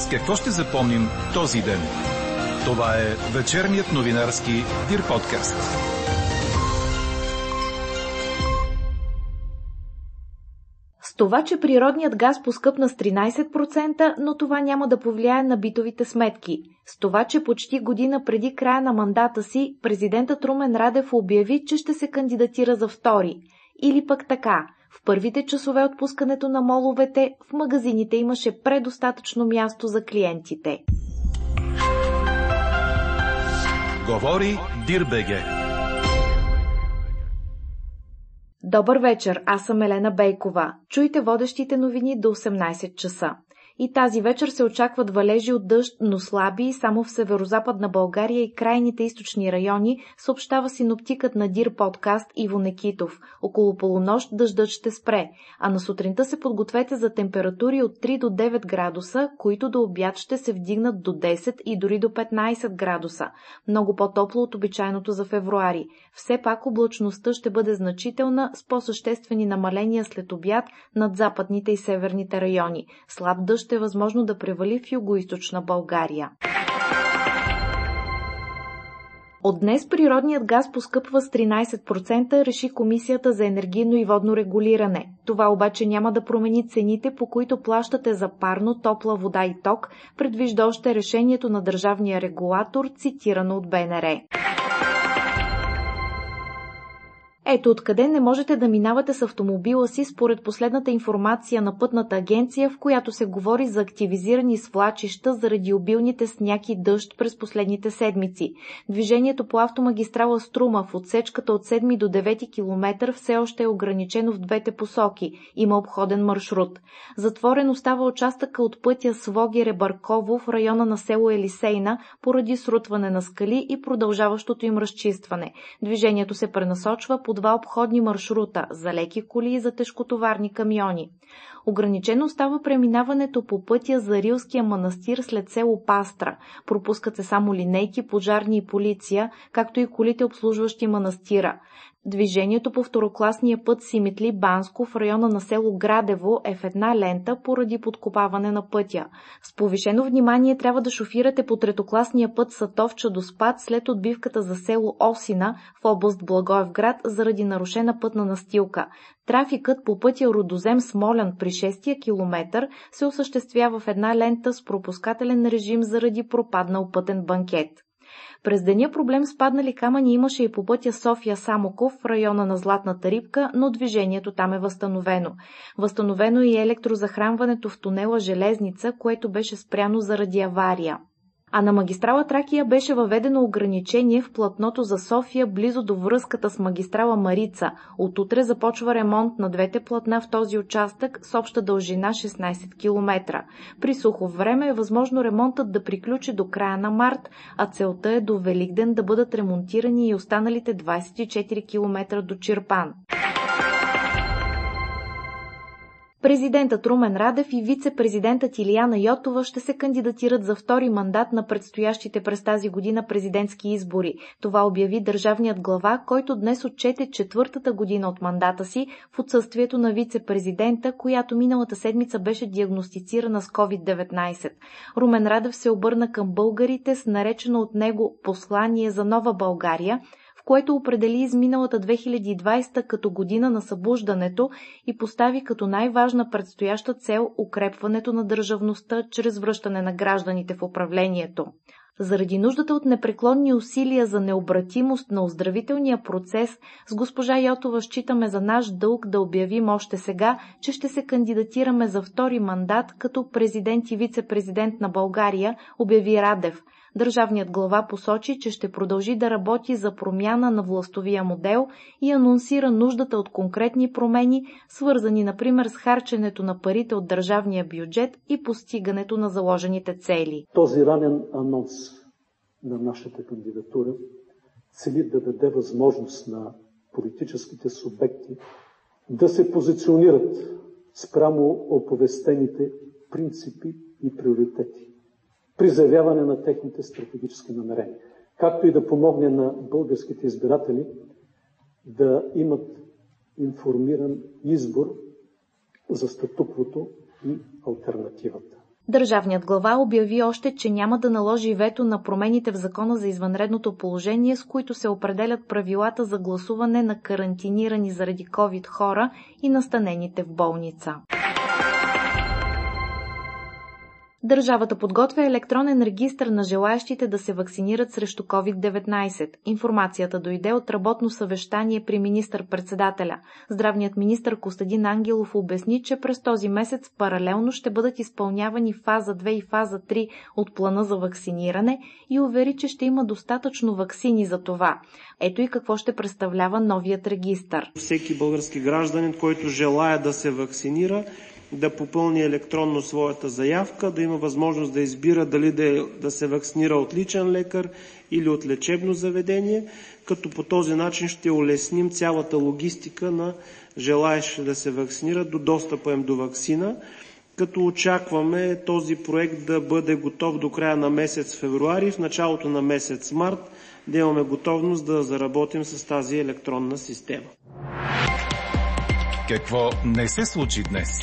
С какво ще запомним този ден? Това е вечерният новинарски Дир подкаст. С това, че природният газ поскъпна с 13%, но това няма да повлияе на битовите сметки. С това, че почти година преди края на мандата си, президентът Румен Радев обяви, че ще се кандидатира за втори. Или пък така – в първите часове от пускането на моловете в магазините имаше предостатъчно място за клиентите. Говори Дирбеге. Добър вечер, аз съм Елена Бейкова. Чуйте водещите новини до 18 часа. И тази вечер се очакват валежи от дъжд, но слаби само в северо-западна България и крайните източни райони, съобщава синоптикът на Дир подкаст Иво Некитов. Около полунощ дъждът ще спре, а на сутринта се подгответе за температури от 3 до 9 градуса, които до обяд ще се вдигнат до 10 и дори до 15 градуса. Много по-топло от обичайното за февруари. Все пак облачността ще бъде значителна с по-съществени намаления след обяд над западните и северните райони. Слаб дъжд ще е възможно да превали в югоизточна България. От днес природният газ поскъпва с 13%, реши Комисията за енергийно и водно регулиране. Това обаче няма да промени цените, по които плащате за парно, топла вода и ток, предвижда още решението на държавния регулатор, цитирано от БНР. Ето откъде не можете да минавате с автомобила си според последната информация на пътната агенция, в която се говори за активизирани свлачища заради обилните сняг и дъжд през последните седмици. Движението по автомагистрала Струма в отсечката от 7 до 9 км все още е ограничено в двете посоки. Има обходен маршрут. Затворен остава участъка от пътя Свогере Барково в района на село Елисейна поради срутване на скали и продължаващото им разчистване. Движението се пренасочва по два обходни маршрута за леки коли и за тежкотоварни камиони. Ограничено става преминаването по пътя за Рилския манастир след село Пастра. Пропускат се само линейки, пожарни и полиция, както и колите обслужващи манастира. Движението по второкласния път Симитли Банско в района на село Градево е в една лента поради подкопаване на пътя. С повишено внимание трябва да шофирате по третокласния път Сатовча до Спад след отбивката за село Осина в област Благоевград заради нарушена пътна настилка. Трафикът по пътя Родозем Смолян при 6 километър се осъществява в една лента с пропускателен режим заради пропаднал пътен банкет. През деня проблем с паднали камъни имаше и по пътя София Самоков в района на Златната рибка, но движението там е възстановено. Възстановено е и електрозахранването в тунела Железница, което беше спряно заради авария. А на магистрала Тракия беше въведено ограничение в платното за София близо до връзката с магистрала Марица. От утре започва ремонт на двете платна в този участък с обща дължина 16 км. При сухо време е възможно ремонтът да приключи до края на март, а целта е до Великден да бъдат ремонтирани и останалите 24 км до Чирпан. Президентът Румен Радев и вице-президентът Илияна Йотова ще се кандидатират за втори мандат на предстоящите през тази година президентски избори. Това обяви държавният глава, който днес отчете четвъртата година от мандата си в отсъствието на вице-президента, която миналата седмица беше диагностицирана с COVID-19. Румен Радев се обърна към българите с наречено от него послание за нова България – в което определи изминалата 2020 като година на събуждането и постави като най-важна предстояща цел укрепването на държавността чрез връщане на гражданите в управлението. Заради нуждата от непреклонни усилия за необратимост на оздравителния процес, с госпожа Йотова считаме за наш дълг да обявим още сега, че ще се кандидатираме за втори мандат като президент и вице-президент на България, обяви Радев – Държавният глава посочи, че ще продължи да работи за промяна на властовия модел и анонсира нуждата от конкретни промени, свързани например с харченето на парите от държавния бюджет и постигането на заложените цели. Този ранен анонс на нашата кандидатура цели да даде възможност на политическите субекти да се позиционират спрямо оповестените принципи и приоритети при заявяване на техните стратегически намерения, както и да помогне на българските избиратели да имат информиран избор за статуквото и альтернативата. Държавният глава обяви още, че няма да наложи вето на промените в закона за извънредното положение, с които се определят правилата за гласуване на карантинирани заради COVID хора и настанените в болница. Държавата подготвя електронен регистр на желаящите да се вакцинират срещу COVID-19. Информацията дойде от работно съвещание при министър-председателя. Здравният министр Костадин Ангелов обясни, че през този месец паралелно ще бъдат изпълнявани фаза 2 и фаза 3 от плана за вакциниране и увери, че ще има достатъчно вакцини за това. Ето и какво ще представлява новият регистър. Всеки български гражданин, който желая да се вакцинира, да попълни електронно своята заявка, да има възможност да избира дали да, е, да се вакцинира от личен лекар или от лечебно заведение, като по този начин ще улесним цялата логистика на желаящи да се вакцинират до достъпа им до вакцина, като очакваме този проект да бъде готов до края на месец февруари, в началото на месец март да имаме готовност да заработим с тази електронна система. Какво не се случи днес?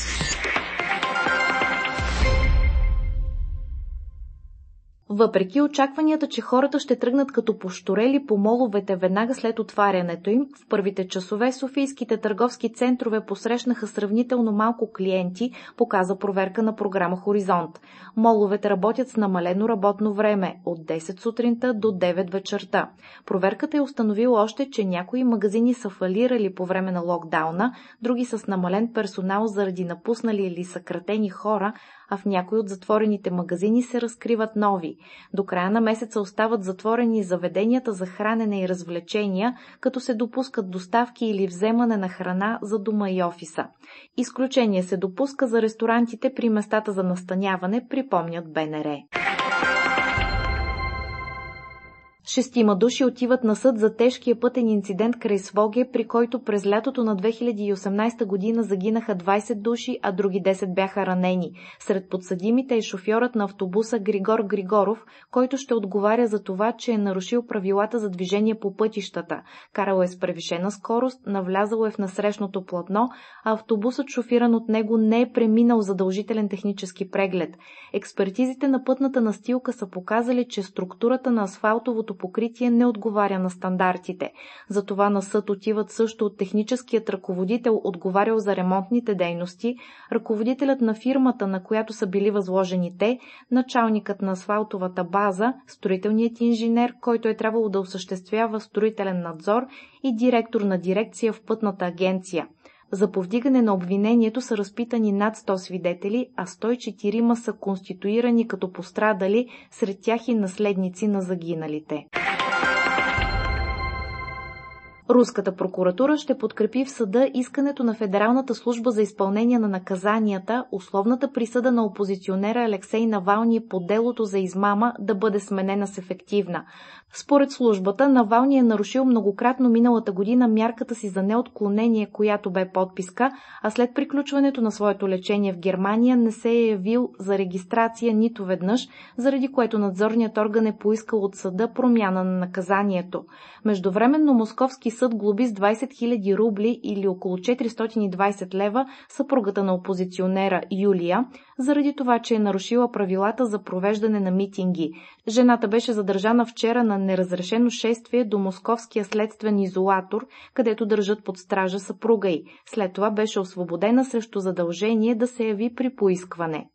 Въпреки очакванията, че хората ще тръгнат като пошторели по моловете веднага след отварянето им, в първите часове софийските търговски центрове посрещнаха сравнително малко клиенти, показа проверка на програма Хоризонт. Моловете работят с намалено работно време от 10 сутринта до 9 вечерта. Проверката е установила още, че някои магазини са фалирали по време на локдауна, други с намален персонал заради напуснали или съкратени хора, а в някои от затворените магазини се разкриват нови. До края на месеца остават затворени заведенията за хранене и развлечения, като се допускат доставки или вземане на храна за дома и офиса. Изключение се допуска за ресторантите при местата за настаняване, припомнят БНР. Шестима души отиват на съд за тежкия пътен инцидент край Своге, при който през лятото на 2018 година загинаха 20 души, а други 10 бяха ранени. Сред подсъдимите е шофьорът на автобуса Григор Григоров, който ще отговаря за това, че е нарушил правилата за движение по пътищата. Карал е с превишена скорост, навлязал е в насрещното платно, а автобусът шофиран от него не е преминал задължителен технически преглед. Експертизите на пътната настилка са показали, че структурата на асфалтовото покритие не отговаря на стандартите. Затова на съд отиват също от техническият ръководител, отговарял за ремонтните дейности, ръководителят на фирмата, на която са били възложени те, началникът на асфалтовата база, строителният инженер, който е трябвало да осъществява строителен надзор и директор на дирекция в пътната агенция. За повдигане на обвинението са разпитани над 100 свидетели, а 104 са конституирани като пострадали, сред тях и наследници на загиналите. Руската прокуратура ще подкрепи в съда искането на Федералната служба за изпълнение на наказанията, условната присъда на опозиционера Алексей Навални по делото за измама да бъде сменена с ефективна. Според службата, Навални е нарушил многократно миналата година мярката си за неотклонение, която бе подписка, а след приключването на своето лечение в Германия не се е явил за регистрация нито веднъж, заради което надзорният орган е поискал от съда промяна на наказанието. Междувременно Московски съд глоби с 20 000 рубли или около 420 лева съпругата на опозиционера Юлия, заради това, че е нарушила правилата за провеждане на митинги. Жената беше задържана вчера на неразрешено шествие до московския следствен изолатор, където държат под стража съпруга й. След това беше освободена срещу задължение да се яви при поискване.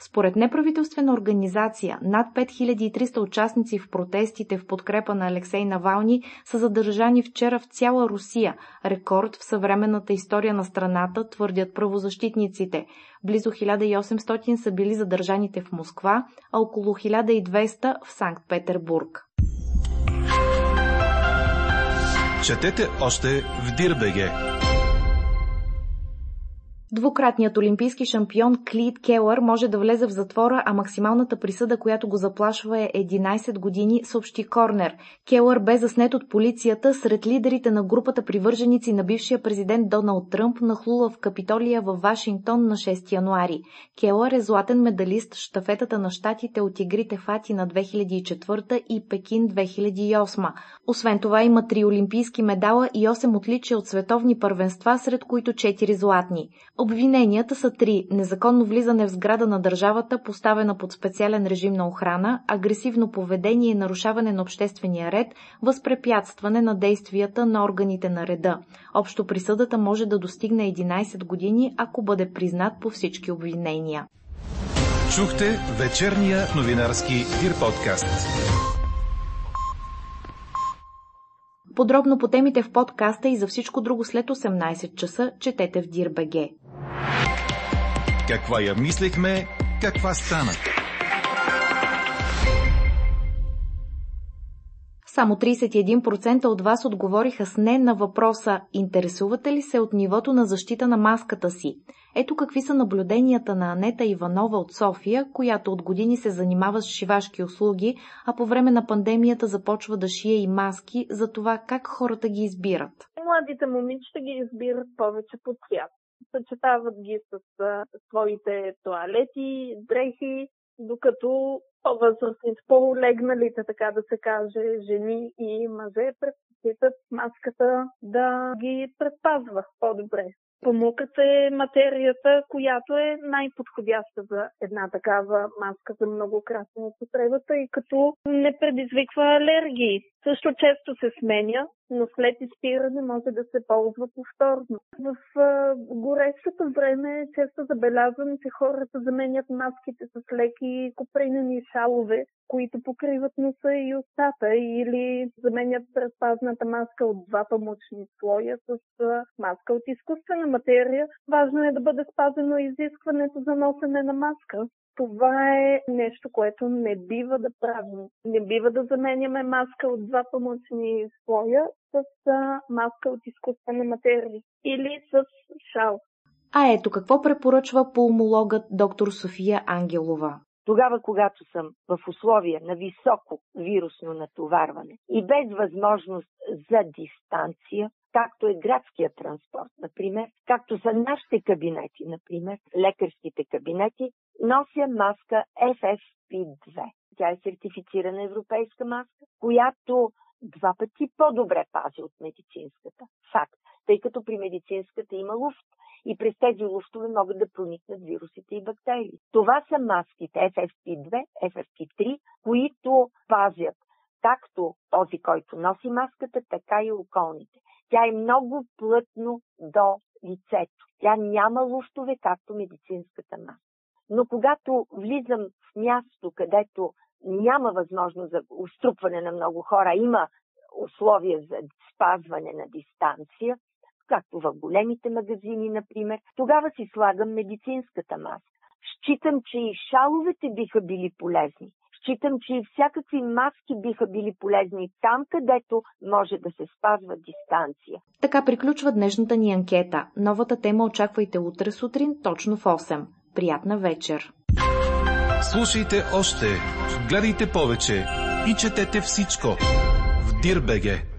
Според неправителствена организация, над 5300 участници в протестите в подкрепа на Алексей Навални са задържани вчера в цяла Русия, рекорд в съвременната история на страната, твърдят правозащитниците. Близо 1800 са били задържаните в Москва, а около 1200 в Санкт-Петербург. Четете още в Дирбеге! Двукратният олимпийски шампион Клит Келър може да влезе в затвора, а максималната присъда, която го заплашва е 11 години, съобщи Корнер. Келър бе заснет от полицията сред лидерите на групата привърженици на бившия президент Доналд Тръмп, нахлула в Капитолия в Вашингтон на 6 януари. Келър е златен медалист в штафетата на щатите от игрите в Атина 2004 и Пекин 2008. Освен това има три олимпийски медала и 8 отличия от световни първенства, сред които 4 златни. Обвиненията са три – незаконно влизане в сграда на държавата, поставена под специален режим на охрана, агресивно поведение и нарушаване на обществения ред, възпрепятстване на действията на органите на реда. Общо присъдата може да достигне 11 години, ако бъде признат по всички обвинения. Чухте вечерния новинарски Дир подкаст. Подробно по темите в подкаста и за всичко друго след 18 часа четете в Дир.бг. Каква я мислехме, каква стана? Само 31% от вас отговориха с не на въпроса «Интересувате ли се от нивото на защита на маската си?» Ето какви са наблюденията на Анета Иванова от София, която от години се занимава с шивашки услуги, а по време на пандемията започва да шие и маски за това как хората ги избират. Младите момичета ги избират повече по цвят. Съчетават ги с своите туалети, дрехи, докато по-възрастните, по-легналите, така да се каже, жени и мъже предпочитат маската да ги предпазва по-добре. Памукът е материята, която е най-подходяща за една такава маска за многократна употреба, тъй като не предизвиква алергии. Също често се сменя, но след изпиране може да се ползва повторно. В горещото време често забелязвам, че хората заменят маските с леки копринени шалове, които покриват носа и устата или заменят предпазната маска от два памучни слоя с маска от изкуствена материя. Важно е да бъде спазено изискването за носене на маска. Това е нещо, което не бива да правим. Не бива да заменяме маска от два памучни слоя с маска от изкуствена материя или с шал. А ето какво препоръчва пулмологът доктор София Ангелова. Тогава, когато съм в условия на високо вирусно натоварване и без възможност за дистанция, както е градския транспорт, например, както са нашите кабинети, например, лекарските кабинети, нося маска FFP2. Тя е сертифицирана европейска маска, която два пъти по-добре пази от медицинската. Факт. Тъй като при медицинската има луфт и през тези луфтове могат да проникнат вирусите и бактерии. Това са маските FFP2, FFP3, които пазят както този, който носи маската, така и околните. Тя е много плътно до лицето. Тя няма луфтове, както медицинската маска. Но когато влизам в място, където няма възможност за уструпване на много хора, има условия за спазване на дистанция, както в големите магазини, например, тогава си слагам медицинската маска. Считам, че и шаловете биха били полезни. Считам, че и всякакви маски биха били полезни там, където може да се спазва дистанция. Така приключва днешната ни анкета. Новата тема очаквайте утре сутрин, точно в 8. Приятна вечер! Слушайте още, гледайте повече и четете всичко в Дирбеге.